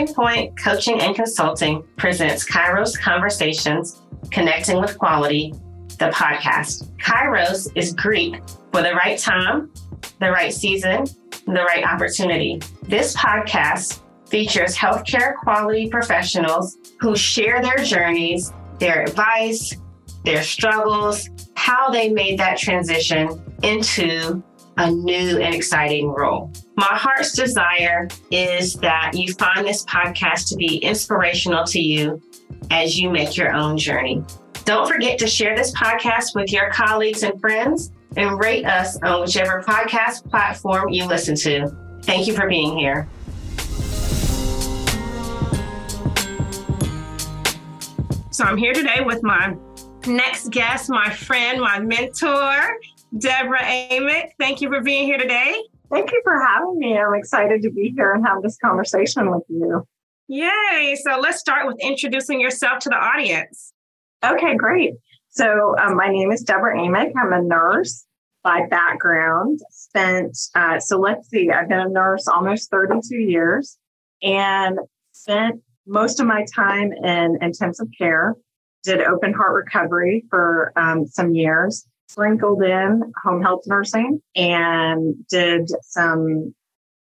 Starting Point Coaching and Consulting presents Kairos Conversations Connecting with Quality, the podcast. Kairos is Greek for the right time, the right season, the right opportunity. This podcast features healthcare quality professionals who share their journeys, their advice, their struggles, how they made that transition into a new and exciting role. My heart's desire is that you find this podcast to be inspirational to you as you make your own journey. Don't forget to share this podcast with your colleagues and friends and rate us on whichever podcast platform you listen to. Thank you for being here. So I'm here today with my next guest, my friend, my mentor, Debra Amick. Thank you for being here today. Thank you for having me. I'm excited to be here and have this conversation with you. Yay. So let's start with introducing yourself to the audience. Okay, great. So um, my name is Debra Amick. I'm a nurse by background. Spent, uh, so let's see, I've been a nurse almost 32 years and spent most of my time in intensive care, did open heart recovery for um, some years, sprinkled in home health nursing, and did some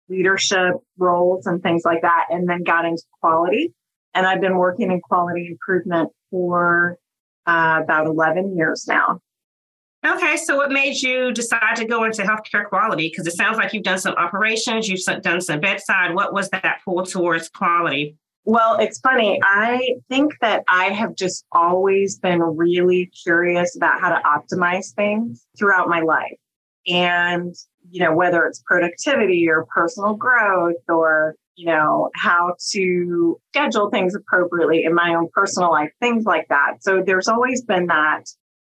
leadership roles and things like that, and then got into quality. And I've been working in quality improvement for uh, about 11 years now. Okay, so what made you decide to go into healthcare quality? Because it sounds like you've done some operations, you've done some bedside. What was that pull towards quality? Well, it's funny. I think that I have just always been really curious about how to optimize things throughout my life. And, you know, whether it's productivity or personal growth or, you know, how to schedule things appropriately in my own personal life, things like that. So there's always been that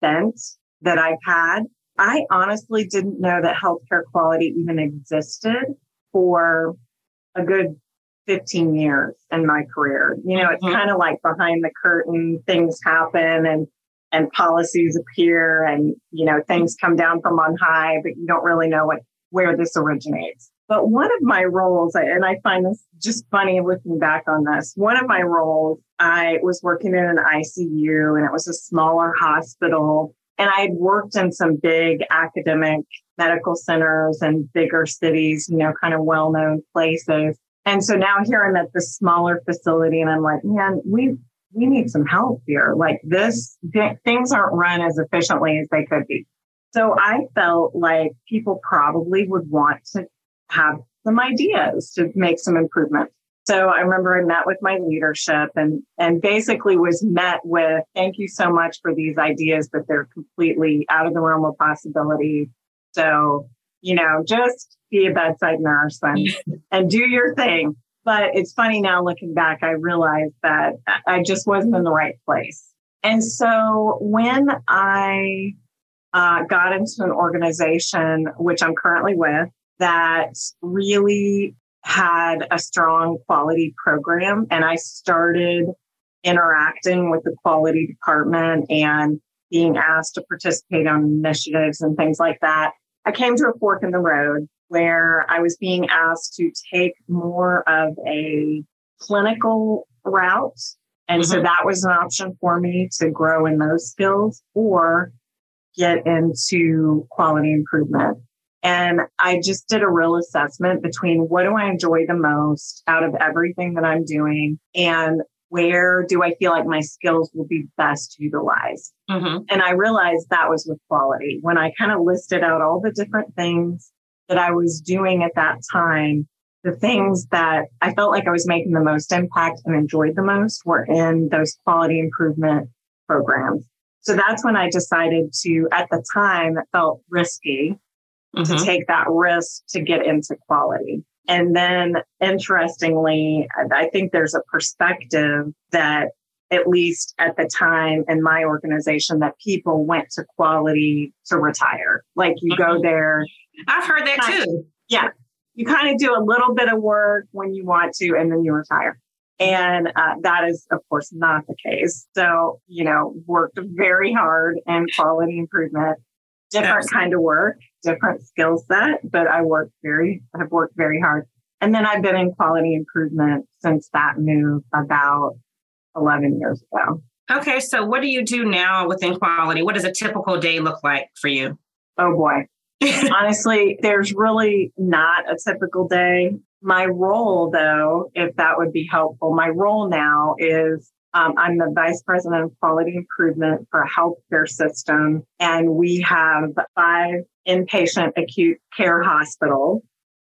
bent that I've had. I honestly didn't know that healthcare quality even existed for a good 15 years in my career. You know, it's mm-hmm. kind of like behind the curtain, things happen and and policies appear and you know things come down from on high, but you don't really know what where this originates. But one of my roles, and I find this just funny looking back on this, one of my roles, I was working in an ICU and it was a smaller hospital. And I had worked in some big academic medical centers and bigger cities, you know, kind of well known places. And so now here I'm at this smaller facility and I'm like, man, we, we need some help here. Like this, th- things aren't run as efficiently as they could be. So I felt like people probably would want to have some ideas to make some improvements. So I remember I met with my leadership and, and basically was met with, thank you so much for these ideas, but they're completely out of the realm of possibility. So, you know, just be a bedside nurse and, and do your thing. But it's funny now looking back, I realized that I just wasn't in the right place. And so when I uh, got into an organization, which I'm currently with, that really had a strong quality program, and I started interacting with the quality department and being asked to participate on initiatives and things like that. I came to a fork in the road where I was being asked to take more of a clinical route. And mm-hmm. so that was an option for me to grow in those skills or get into quality improvement. And I just did a real assessment between what do I enjoy the most out of everything that I'm doing and where do I feel like my skills will be best utilized? Mm-hmm. And I realized that was with quality. When I kind of listed out all the different things that I was doing at that time, the things that I felt like I was making the most impact and enjoyed the most were in those quality improvement programs. So that's when I decided to, at the time, it felt risky mm-hmm. to take that risk to get into quality. And then interestingly, I think there's a perspective that at least at the time in my organization that people went to quality to retire. Like you go mm-hmm. there. I've heard that too. yeah. You kind of do a little bit of work when you want to, and then you retire. And uh, that is, of course, not the case. So, you know, worked very hard in quality improvement, different Absolutely. kind of work, different skill set, but I work very, I have worked very hard. And then I've been in quality improvement since that move about 11 years ago. Okay, so what do you do now within quality? What does a typical day look like for you? Oh boy. Honestly, there's really not a typical day. My role, though, if that would be helpful, my role now is um, I'm the vice president of quality improvement for a healthcare system, and we have five inpatient acute care hospitals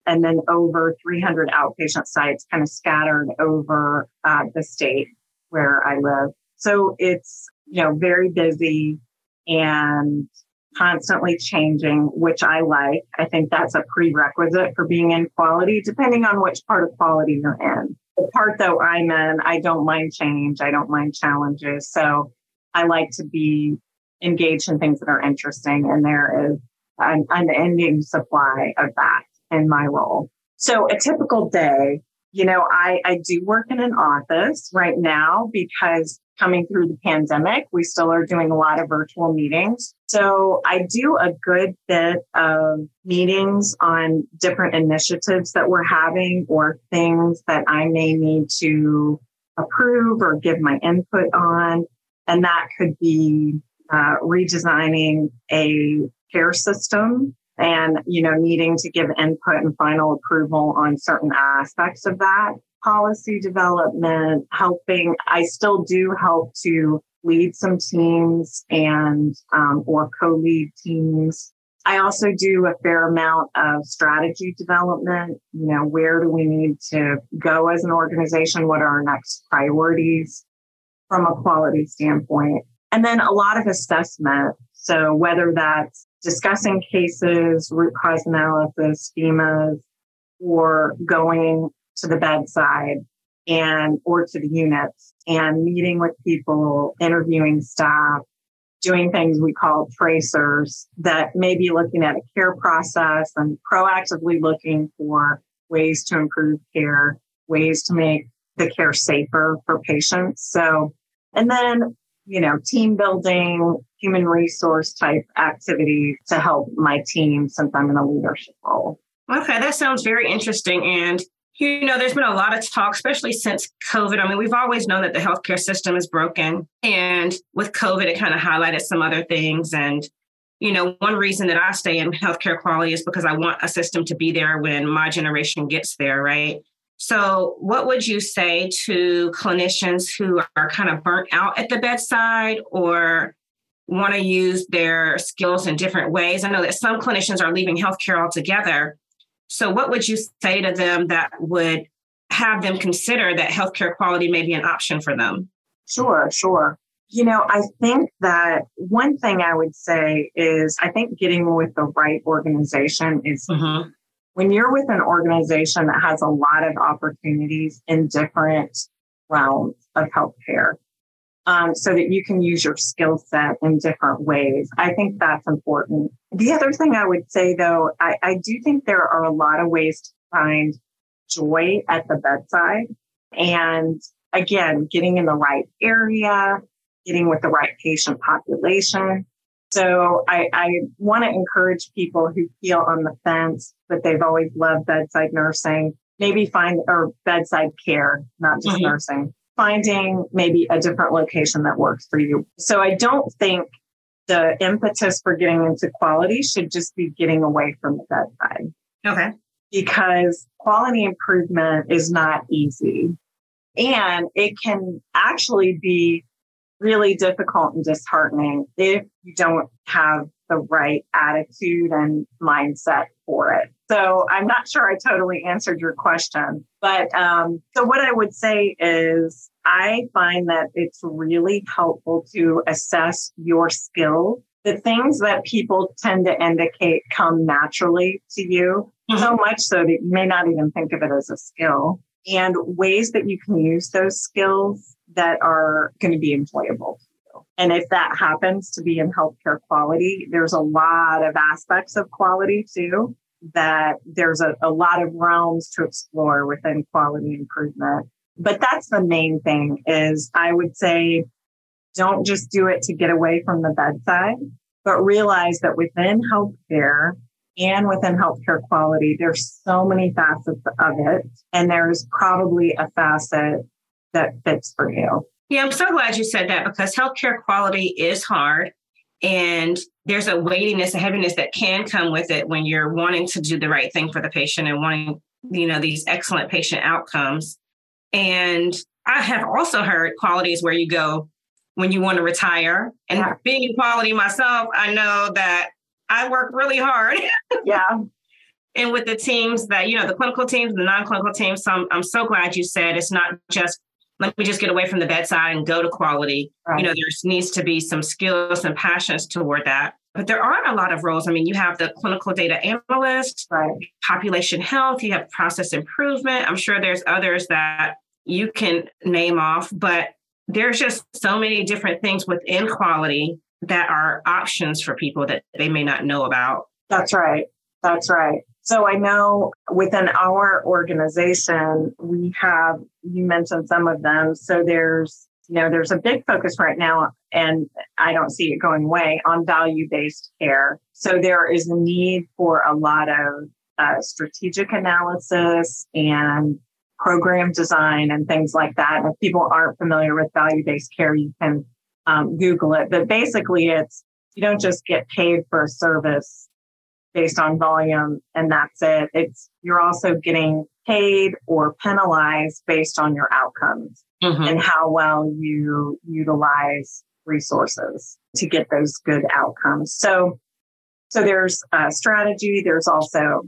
and then over 300 outpatient sites kind of scattered over uh, the state where I live. So it's, you know, very busy and constantly changing, which I like. I think that's a prerequisite for being in quality, depending on which part of quality you're in. The part though I'm in, I don't mind change. I don't mind challenges. So I like to be engaged in things that are interesting. And there is an unending supply of that in my role. So a typical day, you know, I, I do work in an office right now because coming through the pandemic, we still are doing a lot of virtual meetings. So I do a good bit of meetings on different initiatives that we're having or things that I may need to approve or give my input on. And that could be uh, redesigning a care system and you know needing to give input and final approval on certain aspects of that policy development helping i still do help to lead some teams and um, or co-lead teams. I also do a fair amount of strategy development you know where do we need to go as an organization? What are our next priorities from a quality standpoint? And then a lot of assessment. So whether that's discussing cases, root cause analysis, schemas, or going to the bedside and or to the units and meeting with people, interviewing staff, doing things we call tracers that may be looking at a care process and proactively looking for ways to improve care, ways to make the care safer for patients. So, and then you know, team building, human resource type activities to help my team since I'm in a leadership role. Okay, that sounds very interesting. And, you know, there's been a lot of talk, especially since COVID. I mean, we've always known that the healthcare system is broken. And with COVID, it kind of highlighted some other things. And, you know, one reason that I stay in healthcare quality is because I want a system to be there when my generation gets there, right? So, what would you say to clinicians who are kind of burnt out at the bedside or want to use their skills in different ways? I know that some clinicians are leaving healthcare altogether. So, what would you say to them that would have them consider that healthcare quality may be an option for them? Sure, sure. You know, I think that one thing I would say is I think getting with the right organization is mm-hmm when you're with an organization that has a lot of opportunities in different realms of healthcare, um, so that you can use your skill set in different ways. I think that's important. The other thing I would say, though, I, I do think there are a lot of ways to find joy at the bedside. And again, getting in the right area, getting with the right patient population, so I, I want to encourage people who feel on the fence, but they've always loved bedside nursing, maybe find or bedside care, not just mm-hmm. nursing, finding maybe a different location that works for you. So I don't think the impetus for getting into quality should just be getting away from the bedside. Okay. Because quality improvement is not easy. And it can actually be really difficult and disheartening if you don't have the right attitude and mindset for it. So I'm not sure I totally answered your question, but um, so what I would say is I find that it's really helpful to assess your skill, The things that people tend to indicate come naturally to you, mm-hmm. so much so that you may not even think of it as a skill, and ways that you can use those skills that are going to be employable. And if that happens to be in healthcare quality, there's a lot of aspects of quality too that there's a, a lot of realms to explore within quality improvement. But that's the main thing is I would say don't just do it to get away from the bedside, but realize that within healthcare and within healthcare quality, there's so many facets of it. And there's probably a facet that fits for you. Yeah, I'm so glad you said that because healthcare quality is hard. And there's a weightiness, a heaviness that can come with it when you're wanting to do the right thing for the patient and wanting, you know, these excellent patient outcomes. And I have also heard qualities where you go when you want to retire. And yeah. being in quality myself, I know that I work really hard. yeah. and with the teams that, you know, the clinical teams, the non clinical teams. So I'm, I'm so glad you said it's not just let me just get away from the bedside and go to quality. Right. You know, there needs to be some skills and passions toward that. But there aren't a lot of roles. I mean, you have the clinical data analyst, right. population health, you have process improvement. I'm sure there's others that you can name off, but there's just so many different things within quality that are options for people that they may not know about. That's right. That's right. So I know within our organization, we have, you mentioned some of them. So there's, you know, there's a big focus right now, and I don't see it going away on value based care. So there is a need for a lot of uh, strategic analysis and program design and things like that. if people aren't familiar with value based care, you can um, Google it. But basically, it's you don't just get paid for a service based on volume and that's it. It's you're also getting paid or penalized based on your outcomes mm-hmm. and how well you utilize resources to get those good outcomes. So so there's a strategy, there's also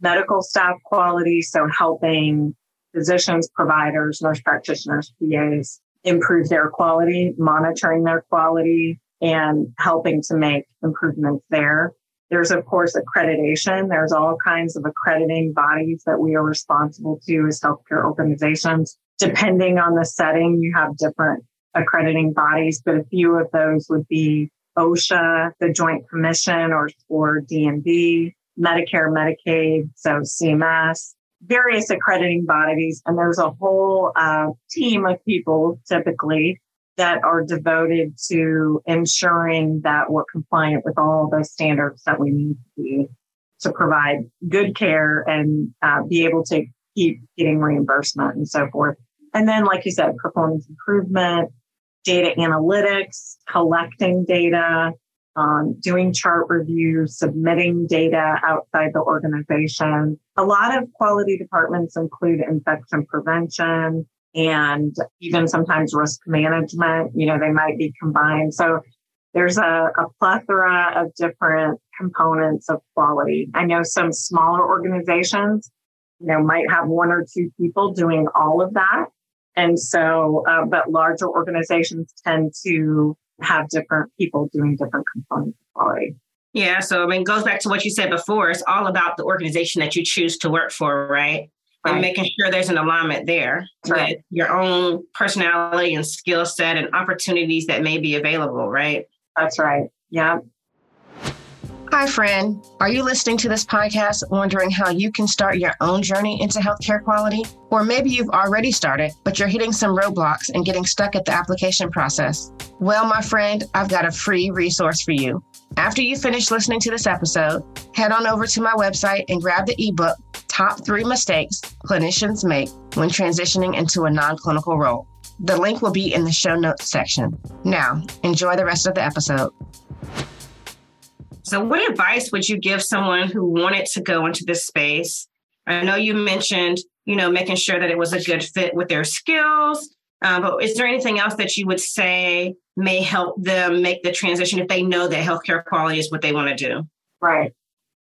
medical staff quality, so helping physicians, providers, nurse practitioners, PAs improve their quality, monitoring their quality and helping to make improvements there. There's, of course, accreditation. There's all kinds of accrediting bodies that we are responsible to as healthcare organizations. Depending on the setting, you have different accrediting bodies, but a few of those would be OSHA, the Joint Commission, or, or DNV, Medicare, Medicaid, so CMS, various accrediting bodies. And there's a whole uh, team of people typically that are devoted to ensuring that we're compliant with all those standards that we need to be to provide good care and uh, be able to keep getting reimbursement and so forth. And then, like you said, performance improvement, data analytics, collecting data, um, doing chart reviews, submitting data outside the organization. A lot of quality departments include infection prevention, and even sometimes risk management. You know, they might be combined. So there's a, a, plethora of different components of quality. I know some smaller organizations, you know, might have one or two people doing all of that. And so, uh, but larger organizations tend to have different people doing different components of quality. Yeah. So, I mean, it goes back to what you said before. It's all about the organization that you choose to work for, right? Right. and making sure there's an alignment there right. with your own personality and skill set and opportunities that may be available, right? That's right. Yeah. Hi, friend. Are you listening to this podcast wondering how you can start your own journey into healthcare quality? Or maybe you've already started, but you're hitting some roadblocks and getting stuck at the application process. Well, my friend, I've got a free resource for you. After you finish listening to this episode, head on over to my website and grab the ebook, Top Three Mistakes Clinicians Make When Transitioning into a Non Clinical Role. The link will be in the show notes section. Now, enjoy the rest of the episode. So, what advice would you give someone who wanted to go into this space? I know you mentioned, you know, making sure that it was a good fit with their skills, um, but is there anything else that you would say may help them make the transition if they know that healthcare quality is what they want to do? Right.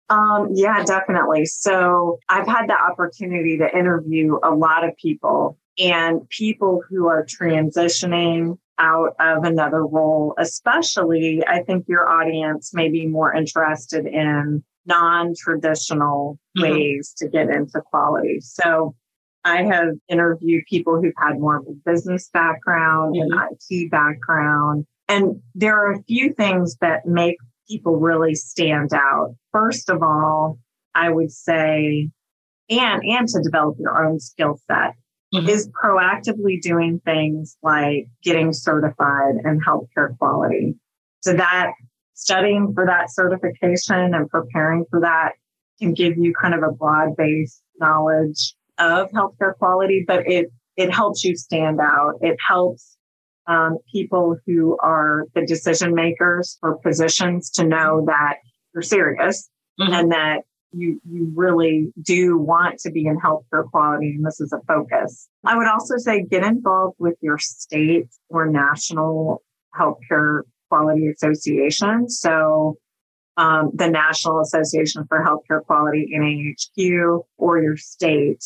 Um, yeah, definitely. So I've had the opportunity to interview a lot of people and people who are transitioning out of another role, especially I think your audience may be more interested in non traditional mm-hmm. ways to get into quality. So I have interviewed people who've had more of a business background, mm-hmm. an IT background. And there are a few things that make people really stand out. First of all, I would say, and and to develop your own skill set mm-hmm. is proactively doing things like getting certified in healthcare quality. So that studying for that certification and preparing for that can give you kind of a broad based knowledge of healthcare quality, but it it helps you stand out. It helps um, people who are the decision makers for positions to know that you're serious mm-hmm. and that you you really do want to be in healthcare quality and this is a focus. I would also say get involved with your state or national healthcare quality association. So um, the National Association for Healthcare Quality, NAHQ, or your state.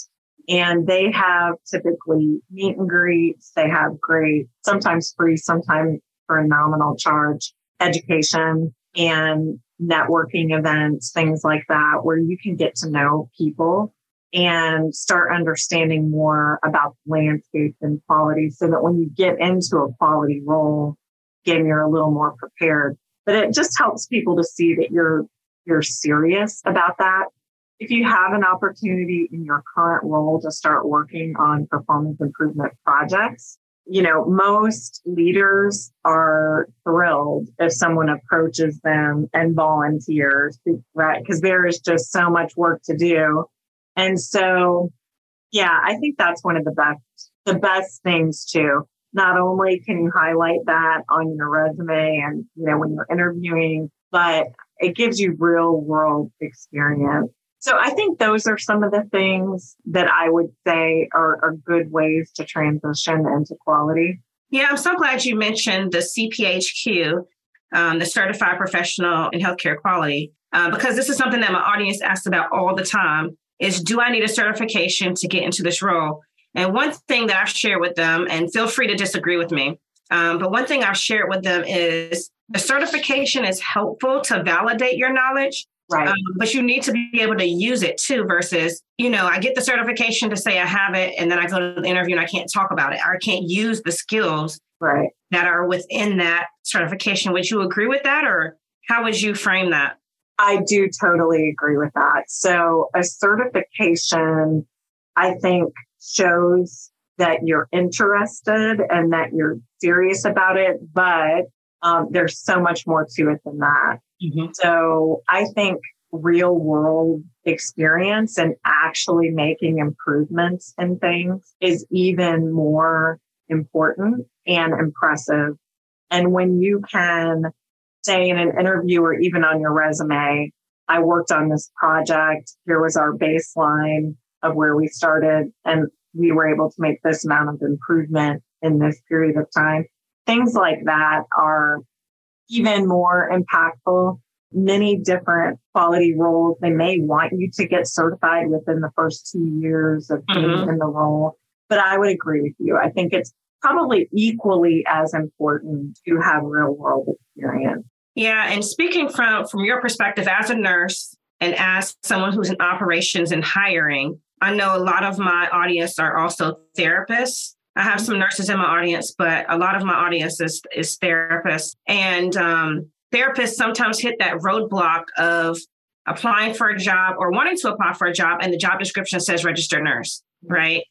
And they have typically meet and greets. They have great, sometimes free, sometimes for a nominal charge, education and networking events, things like that, where you can get to know people and start understanding more about the landscape and quality so that when you get into a quality role, again, you're a little more prepared. But it just helps people to see that you're you're serious about that. If you have an opportunity in your current role to start working on performance improvement projects, you know, most leaders are thrilled if someone approaches them and volunteers, right? Because there is just so much work to do. And so, yeah, I think that's one of the best, the best things too. Not only can you highlight that on your resume and, you know, when you're interviewing, but it gives you real world experience. So I think those are some of the things that I would say are, are good ways to transition into quality. Yeah, I'm so glad you mentioned the CPHQ, um, the Certified Professional in Healthcare Quality, uh, because this is something that my audience asks about all the time is do I need a certification to get into this role? And one thing that I've shared with them, and feel free to disagree with me, um, but one thing I've shared with them is the certification is helpful to validate your knowledge, Right. Um, but you need to be able to use it too, versus, you know, I get the certification to say I have it, and then I go to the interview and I can't talk about it. I can't use the skills right. that are within that certification. Would you agree with that, or how would you frame that? I do totally agree with that. So, a certification, I think, shows that you're interested and that you're serious about it, but um, there's so much more to it than that. Mm-hmm. So I think real world experience and actually making improvements in things is even more important and impressive. And when you can say in an interview or even on your resume, I worked on this project. Here was our baseline of where we started and we were able to make this amount of improvement in this period of time. Things like that are even more impactful. Many different quality roles, they may want you to get certified within the first two years of being mm-hmm. in the role. But I would agree with you. I think it's probably equally as important to have real world experience. Yeah. And speaking from, from your perspective as a nurse and as someone who's in operations and hiring, I know a lot of my audience are also therapists. I have some nurses in my audience, but a lot of my audience is, is therapists. And um, therapists sometimes hit that roadblock of applying for a job or wanting to apply for a job, and the job description says registered nurse, right?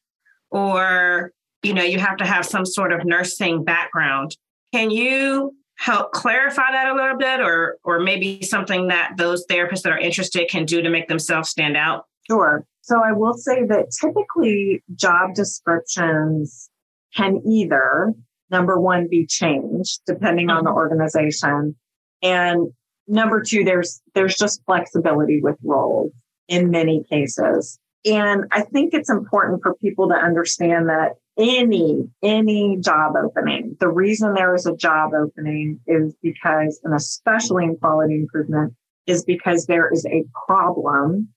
Or, you know, you have to have some sort of nursing background. Can you help clarify that a little bit or or maybe something that those therapists that are interested can do to make themselves stand out? Sure. So I will say that typically job descriptions can either number one be changed depending on the mm-hmm. organization and number two there's there's just flexibility with roles in many cases and i think it's important for people to understand that any any job opening the reason there is a job opening is because and especially in quality improvement is because there is a problem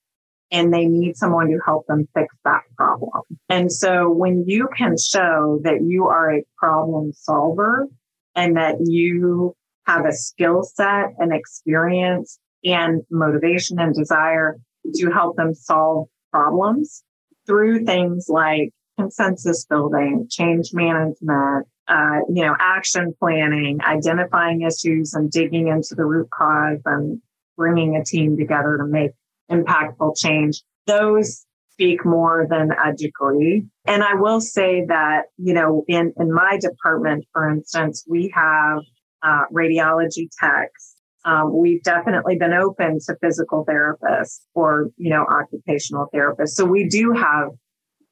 and they need someone to help them fix that problem. And so when you can show that you are a problem solver and that you have a skill set and experience and motivation and desire to help them solve problems through things like consensus building, change management, uh, you know, action planning, identifying issues and digging into the root cause and bringing a team together to make impactful change. Those speak more than a degree. And I will say that, you know, in, in my department, for instance, we have uh, radiology techs, Um, we've definitely been open to physical therapists or, you know, occupational therapists. So we do have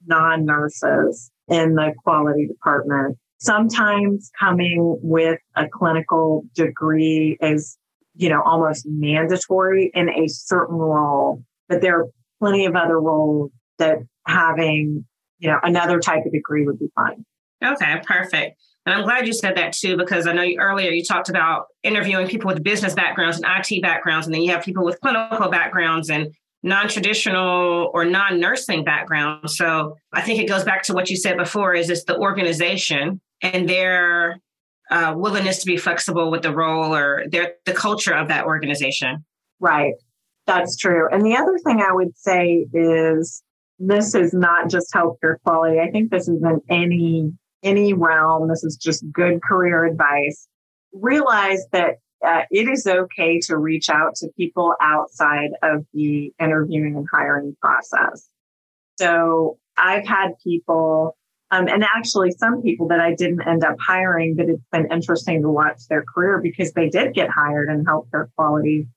non-nurses in the quality department. Sometimes coming with a clinical degree is, you know, almost mandatory in a certain role, but there are plenty of other roles that having, you know, another type of degree would be fine. Okay, perfect. And I'm glad you said that too, because I know you, earlier you talked about interviewing people with business backgrounds and IT backgrounds, and then you have people with clinical backgrounds and non-traditional or non-nursing backgrounds. So I think it goes back to what you said before: is it's the organization and their uh, willingness to be flexible with the role or their the culture of that organization. Right, that's true. And the other thing I would say is this is not just healthcare quality. I think this is in any any realm. This is just good career advice. Realize that uh, it is okay to reach out to people outside of the interviewing and hiring process. So I've had people, um, and actually some people that I didn't end up hiring, but it's been interesting to watch their career because they did get hired in healthcare quality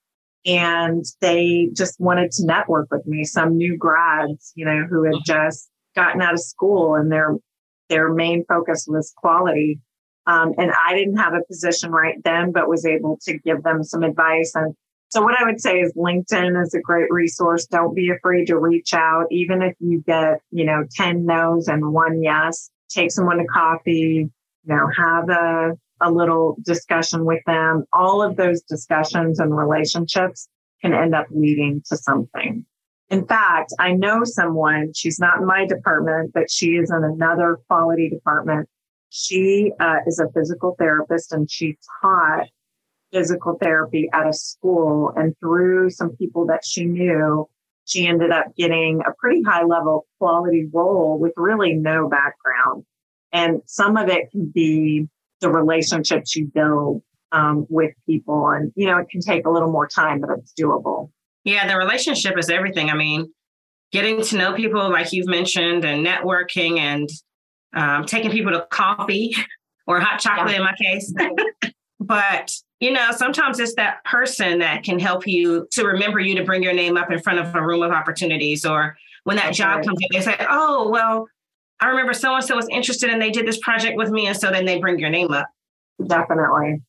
and they just wanted to network with me. Some new grads, you know, who had just gotten out of school and their their main focus was quality. Um, and I didn't have a position right then, but was able to give them some advice. And so, what I would say is LinkedIn is a great resource. Don't be afraid to reach out, even if you get, you know, 10 no's and one yes. Take someone to coffee, you know, have a, a little discussion with them. All of those discussions and relationships can end up leading to something. In fact, I know someone, she's not in my department, but she is in another quality department. She uh, is a physical therapist and she taught physical therapy at a school. And through some people that she knew, she ended up getting a pretty high level quality role with really no background. And some of it can be the relationships you build um, with people. And, you know, it can take a little more time, but it's doable. Yeah, the relationship is everything. I mean, getting to know people, like you've mentioned, and networking and um, taking people to coffee or hot chocolate yeah. in my case. but, you know, sometimes it's that person that can help you to remember you to bring your name up in front of a room of opportunities. Or when that job comes in, they say, oh, well, I remember so and so was interested and they did this project with me. And so then they bring your name up. Definitely.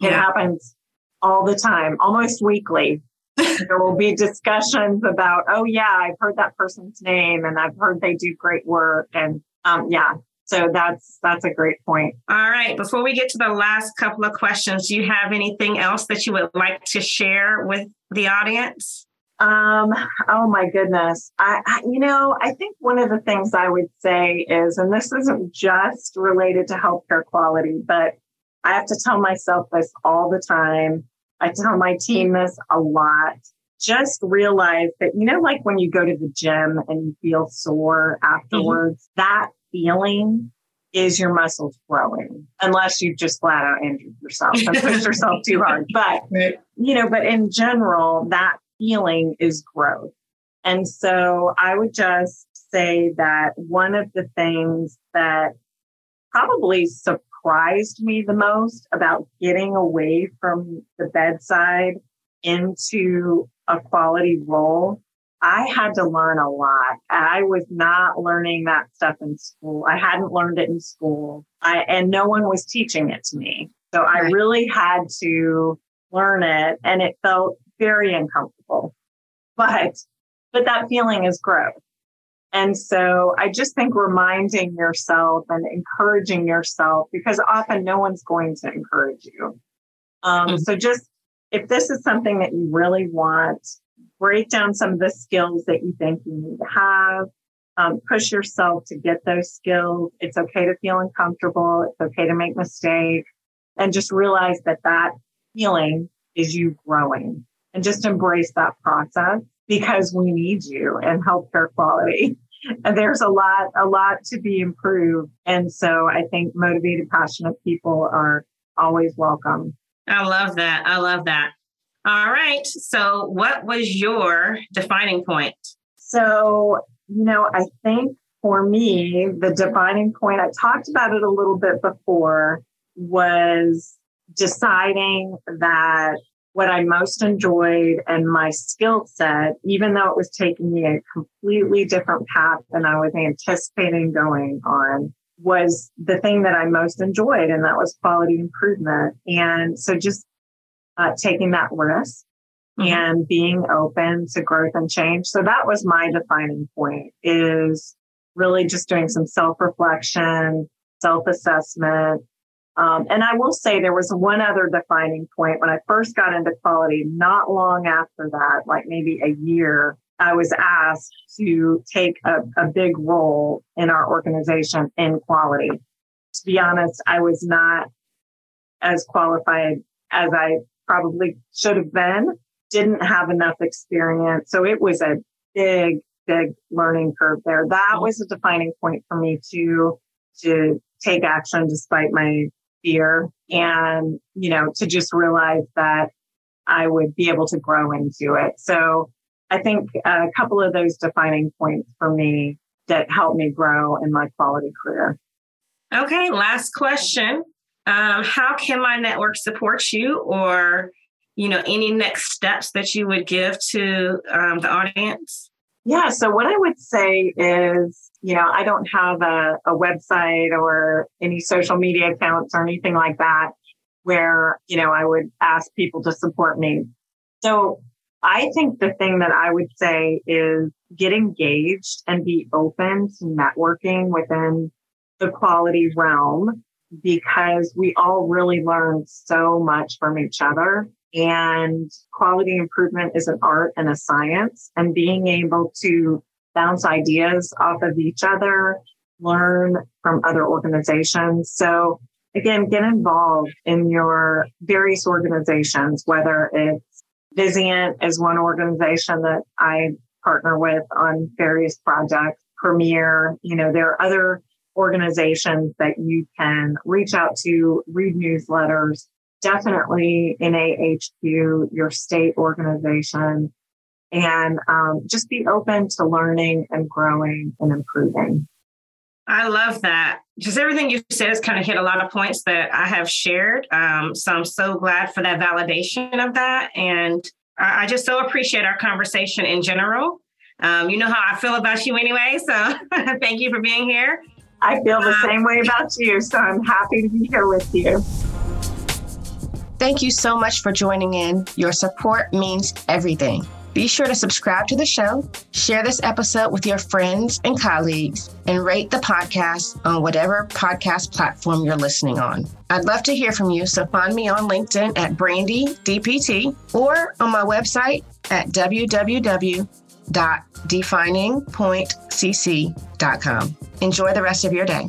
It yeah. happens all the time, almost weekly there will be discussions about, oh yeah, I've heard that person's name and I've heard they do great work. And um, yeah, so that's that's a great point. All right. Before we get to the last couple of questions, do you have anything else that you would like to share with the audience? Um, oh my goodness. I, I, you know, I think one of the things I would say is, and this isn't just related to healthcare quality, but I have to tell myself this all the time. I tell my team this a lot. Just realize that, you know, like when you go to the gym and you feel sore afterwards, mm-hmm. that feeling is your muscles growing, unless you've just flat out injured yourself and push yourself too hard. But, you know, but in general, that feeling is growth. And so I would just say that one of the things that probably surprised me the most about getting away from the bedside into a quality role, I had to learn a lot. I was not learning that stuff in school. I hadn't learned it in school. I, and no one was teaching it to me. So right. I really had to learn it and it felt very uncomfortable. But but that feeling is growth. And so I just think reminding yourself and encouraging yourself, because often no one's going to encourage you. Um, mm-hmm. So just if this is something that you really want, break down some of the skills that you think you need to have. Um, push yourself to get those skills. It's okay to feel uncomfortable. It's okay to make mistakes and just realize that that feeling is you growing and just embrace that process because we need you and healthcare quality And there's a lot, a lot to be improved. And so I think motivated, passionate people are always welcome. I love that. I love that. All right. So, what was your defining point? So, you know, I think for me, the defining point, I talked about it a little bit before, was deciding that what I most enjoyed and my skill set, even though it was taking me a completely different path than I was anticipating going on, was the thing that I most enjoyed, and that was quality improvement. And so just uh, taking that risk mm-hmm. and being open to growth and change. So that was my defining point is really just doing some self reflection, self assessment. Um, and I will say there was one other defining point when I first got into quality, not long after that, like maybe a year, I was asked to take a, a big role in our organization in quality. To be honest, I was not as qualified as I probably should have been, didn't have enough experience. So it was a big, big learning curve there. That mm-hmm. was a defining point for me to, to take action despite my fear and, you know, to just realize that I would be able to grow into it. So I think a couple of those defining points for me that helped me grow in my quality career. Okay, last question. Um, how can my network support you or you know any next steps that you would give to um, the audience? Yeah so what i would say is you know i don't have a, a website or any social media accounts or anything like that where you know i would ask people to support me. So i think the thing that i would say is get engaged and be open to networking within the quality realm because we all really learn so much from each other. And quality improvement is an art and a science, and being able to bounce ideas off of each other, learn from other organizations. So, again, get involved in your various organizations, whether it's Vizient is one organization that I partner with on various projects, Premier, you know, there are other organizations that you can reach out to, read newsletters, definitely NAHQ, your state organization, and um, just be open to learning and growing and improving. I love that. Just everything you said has kind of hit a lot of points that I have shared. Um, so I'm so glad for that validation of that. And I, I just so appreciate our conversation in general. Um, you know how I feel about you anyway. So thank you for being here. I feel the uh, same way about you. So I'm happy to be here with you. Thank you so much for joining in. Your support means everything. Be sure to subscribe to the show, share this episode with your friends and colleagues, and rate the podcast on whatever podcast platform you're listening on. I'd love to hear from you, so find me on LinkedIn at Brandy DPT or on my website at www.definingpointcc.com. Enjoy the rest of your day.